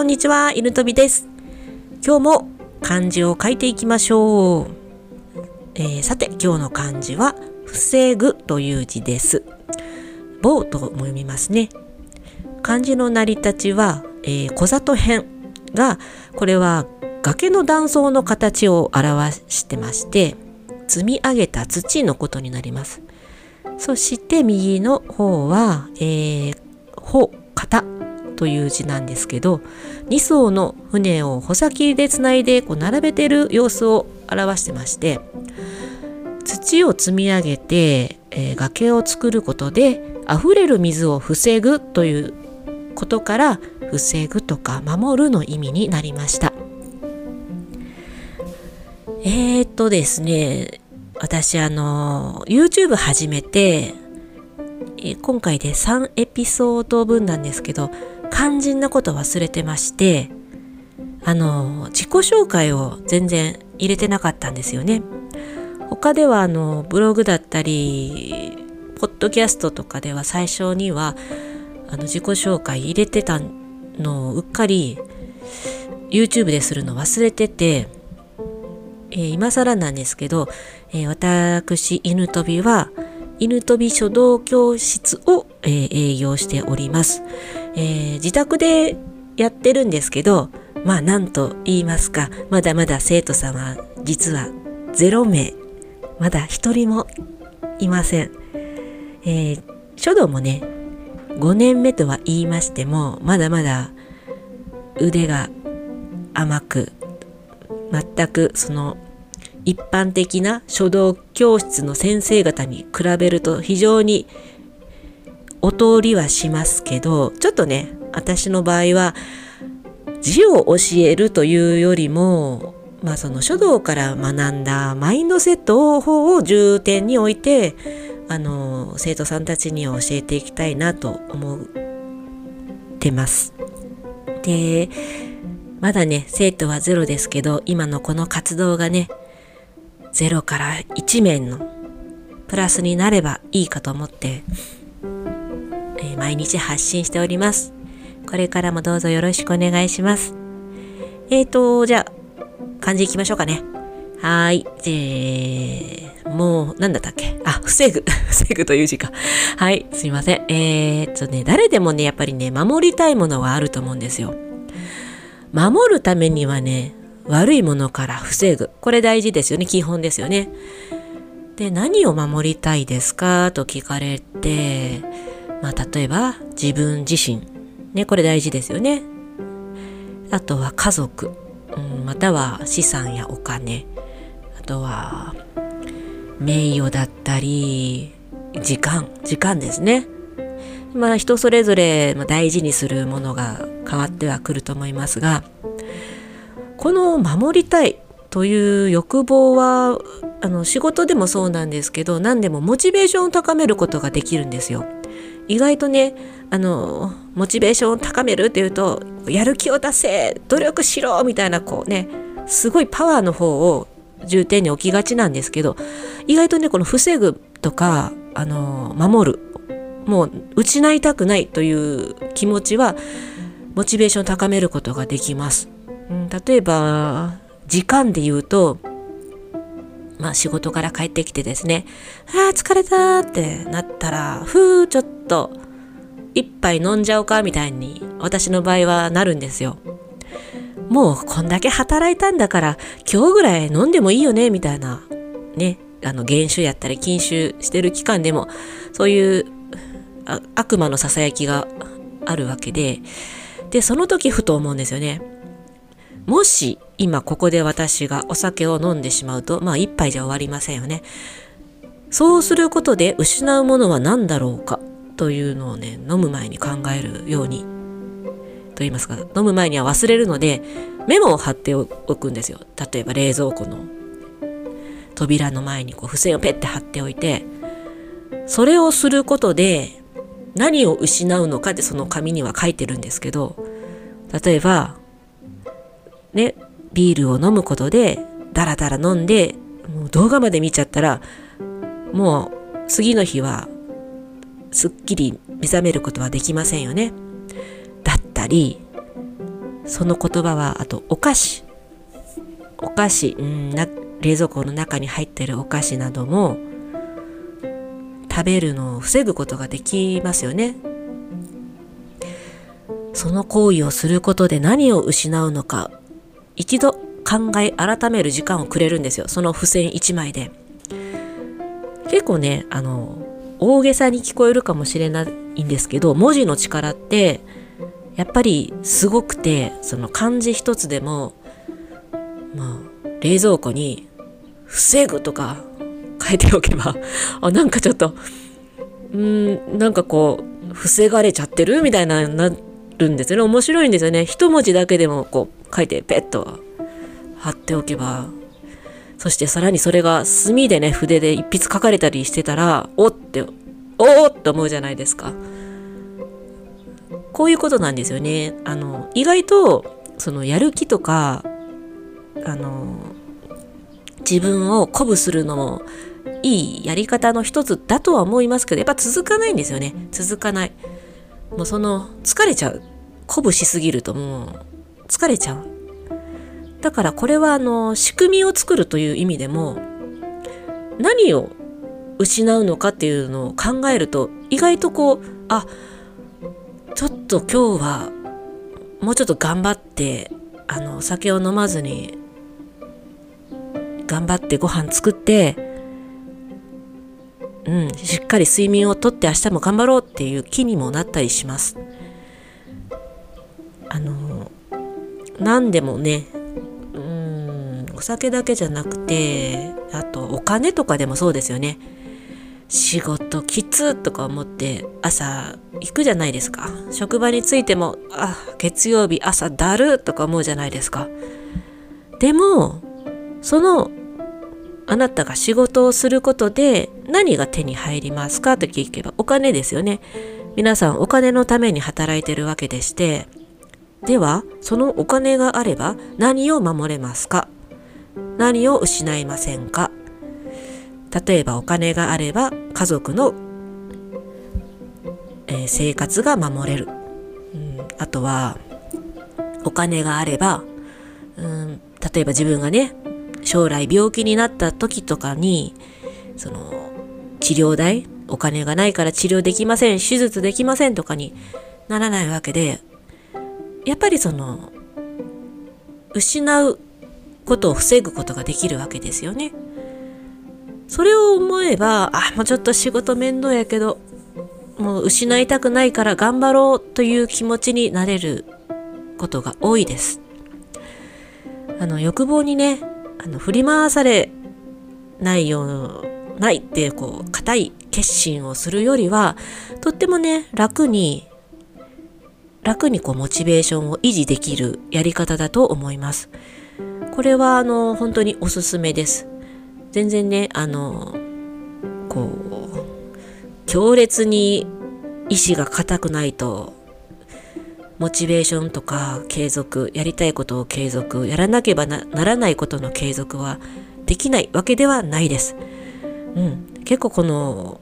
こんにちは、犬飛びです。今日も漢字を書いていきましょう。えー、さて、今日の漢字は、防ぐという字です。棒とも読みますね。漢字の成り立ちは、えー、小里編が、これは崖の断層の形を表してまして、積み上げた土のことになります。そして右の方は、えー、穂、という字なんですけど2艘の船を穂先でつないでこう並べてる様子を表してまして土を積み上げて、えー、崖を作ることで溢れる水を防ぐということから防ぐとか守るの意味になりました。えー、っとですね私あの YouTube 始めて今回で3エピソード分なんですけど肝心なこと忘れてましてあの自己紹介を全然入れてなかったんですよね。他ではあのブログだったりポッドキャストとかでは最初にはあの自己紹介入れてたのをうっかり YouTube でするの忘れてて、えー、今更なんですけど、えー、私犬飛びは犬飛び書道教室を、えー、営業しております、えー、自宅でやってるんですけど、まあなんと言いますか、まだまだ生徒さんは実は0名、まだ一人もいません。えー、書道もね、5年目とは言いましても、まだまだ腕が甘く、全くその一般的な書道教室の先生方に比べると非常にお通りはしますけど、ちょっとね、私の場合は字を教えるというよりも、まあその書道から学んだマインドセット法を重点に置いて、あの、生徒さんたちに教えていきたいなと思ってます。で、まだね、生徒はゼロですけど、今のこの活動がね、0から1面のプラスになればいいかと思って、毎日発信しております。これからもどうぞよろしくお願いします。えーと、じゃあ、漢字いきましょうかね。はい。えー、もう、なんだったっけ？あ、防ぐ。防ぐという字か。はい。すいません。えー、っとね、誰でもね、やっぱりね、守りたいものはあると思うんですよ。守るためにはね、悪いものから防ぐ。これ大事ですよね。基本ですよね。で、何を守りたいですか？と聞かれて、まあ、例えば自分自身。ね、これ大事ですよね。あとは家族。うん、または資産やお金。あとは名誉だったり、時間。時間ですね。まあ人それぞれ大事にするものが変わってはくると思いますが、この守りたいという欲望はあの仕事でもそうなんですけど何でもモチベーションを高めることができるんですよ。意外とねあのモチベーションを高めるっていうとやる気を出せ努力しろみたいなこうねすごいパワーの方を重点に置きがちなんですけど意外とねこの防ぐとかあの守るもう失いたくないという気持ちはモチベーションを高めることができます。うん、例えば、時間で言うと、まあ仕事から帰ってきてですね、ああ、疲れたってなったら、ふー、ちょっと、一杯飲んじゃおうかみたいに、私の場合はなるんですよ。もうこんだけ働いたんだから、今日ぐらい飲んでもいいよね、みたいな、ね、あの、減酒やったり禁酒してる期間でも、そういう悪魔の囁きがあるわけで、で、その時ふと思うんですよね。もし今ここで私がお酒を飲んでしまうと、まあ一杯じゃ終わりませんよね。そうすることで失うものは何だろうかというのをね、飲む前に考えるように、と言いますか、飲む前には忘れるので、メモを貼っておくんですよ。例えば冷蔵庫の扉の前にこう付箋をペッて貼っておいて、それをすることで何を失うのかってその紙には書いてるんですけど、例えば、ね、ビールを飲むことで、ダラダラ飲んで、もう動画まで見ちゃったら、もう次の日はすっきり目覚めることはできませんよね。だったり、その言葉はあとお菓子。お菓子、うんな冷蔵庫の中に入ってるお菓子なども食べるのを防ぐことができますよね。その行為をすることで何を失うのか一度考え改める時間をくれるんですよ。その付箋1枚で。結構ねあの大げさに聞こえるかもしれないんですけど文字の力ってやっぱりすごくてその漢字一つでもまあ冷蔵庫に「防ぐ」とか書いておけばあなんかちょっとうんなんかこう防がれちゃってる？みたいななるんですよね。面白いんですよね。一文字だけでもこう書いてペッと貼っておけば。そしてさらにそれが墨でね筆で一筆書かれたりしてたらおっておおって思うじゃないですか。こういうことなんですよね。あの意外とそのやる気とかあの自分を鼓舞するのもいいやり方の一つだとは思いますけどやっぱ続かないんですよね。続かない。もうその疲れちゃう。鼓舞しすぎるともう疲れちゃう。だからこれはあの仕組みを作るという意味でも何を失うのかっていうのを考えると意外とこうあちょっと今日はもうちょっと頑張ってあのお酒を飲まずに頑張ってご飯作ってうんしっかり睡眠をとって明日も頑張ろうっていう気にもなったりします。あの何でもねお酒だけじゃなくてあとお金とかでもそうですよね。仕事きつとか思って朝行くじゃないですか。職場に着いてもあ月曜日朝だるとか思うじゃないですか。でもそのあなたが仕事をすることで何が手に入りますかと聞けばお金ですよね。皆さんお金のために働いてるわけでして。ではそのお金があれば何を守れますか何を失いませんか？例えばお金があれば家族の、え、生活が守れる、うん、あとはお金があれば、うん、例えば自分がね将来病気になった時とかにその治療代お金がないから治療できません手術できませんとかにならないわけでやっぱりその失うことを防ぐことができるわけですよね。それを思えば、あ、もうちょっと仕事面倒やけど、もう失いたくないから頑張ろうという気持ちになれることが多いです。あの、欲望にね、あの、振り回されないよう、ないってこう、固い決心をするよりは、とってもね、楽に、楽にこう、モチベーションを維持できるやり方だと思います。これは、あの、本当におすすめです。全然ねあのこう強烈に意志が固くないとモチベーションとか継続やりたいことを継続やらなければならないことの継続はできないわけではないです。うん、結構この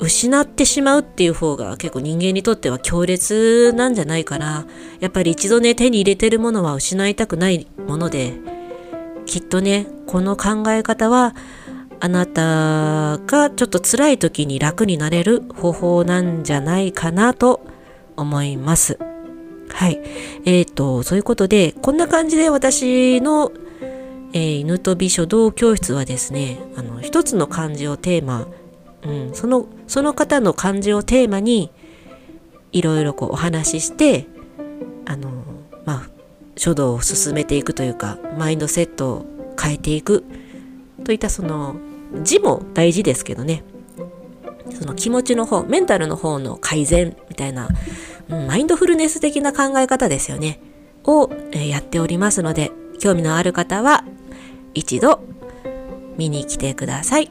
失ってしまうっていう方が結構人間にとっては強烈なんじゃないかな。やっぱり一度ね手に入れてるものは失いたくないものできっとねこの考え方はあなたがちょっと辛い時に楽になれる方法なんじゃないかなと思います。はい。えっ、ー、と、そういうことで、こんな感じで私の、えー、犬飛び書道教室はですね、あの、一つの漢字をテーマ、うん、その、その方の漢字をテーマに、いろいろこうお話しして、あの、まあ、書道を進めていくというかマインドセットを変えていく。といったその字も大事ですけどね。その気持ちの方メンタルの方の改善みたいな、うん、マインドフルネス的な考え方ですよね。を、え、やっておりますので興味のある方は一度見に来てください。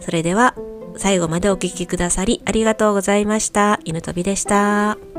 それでは最後までお聴きくださりありがとうございました。犬飛びでした。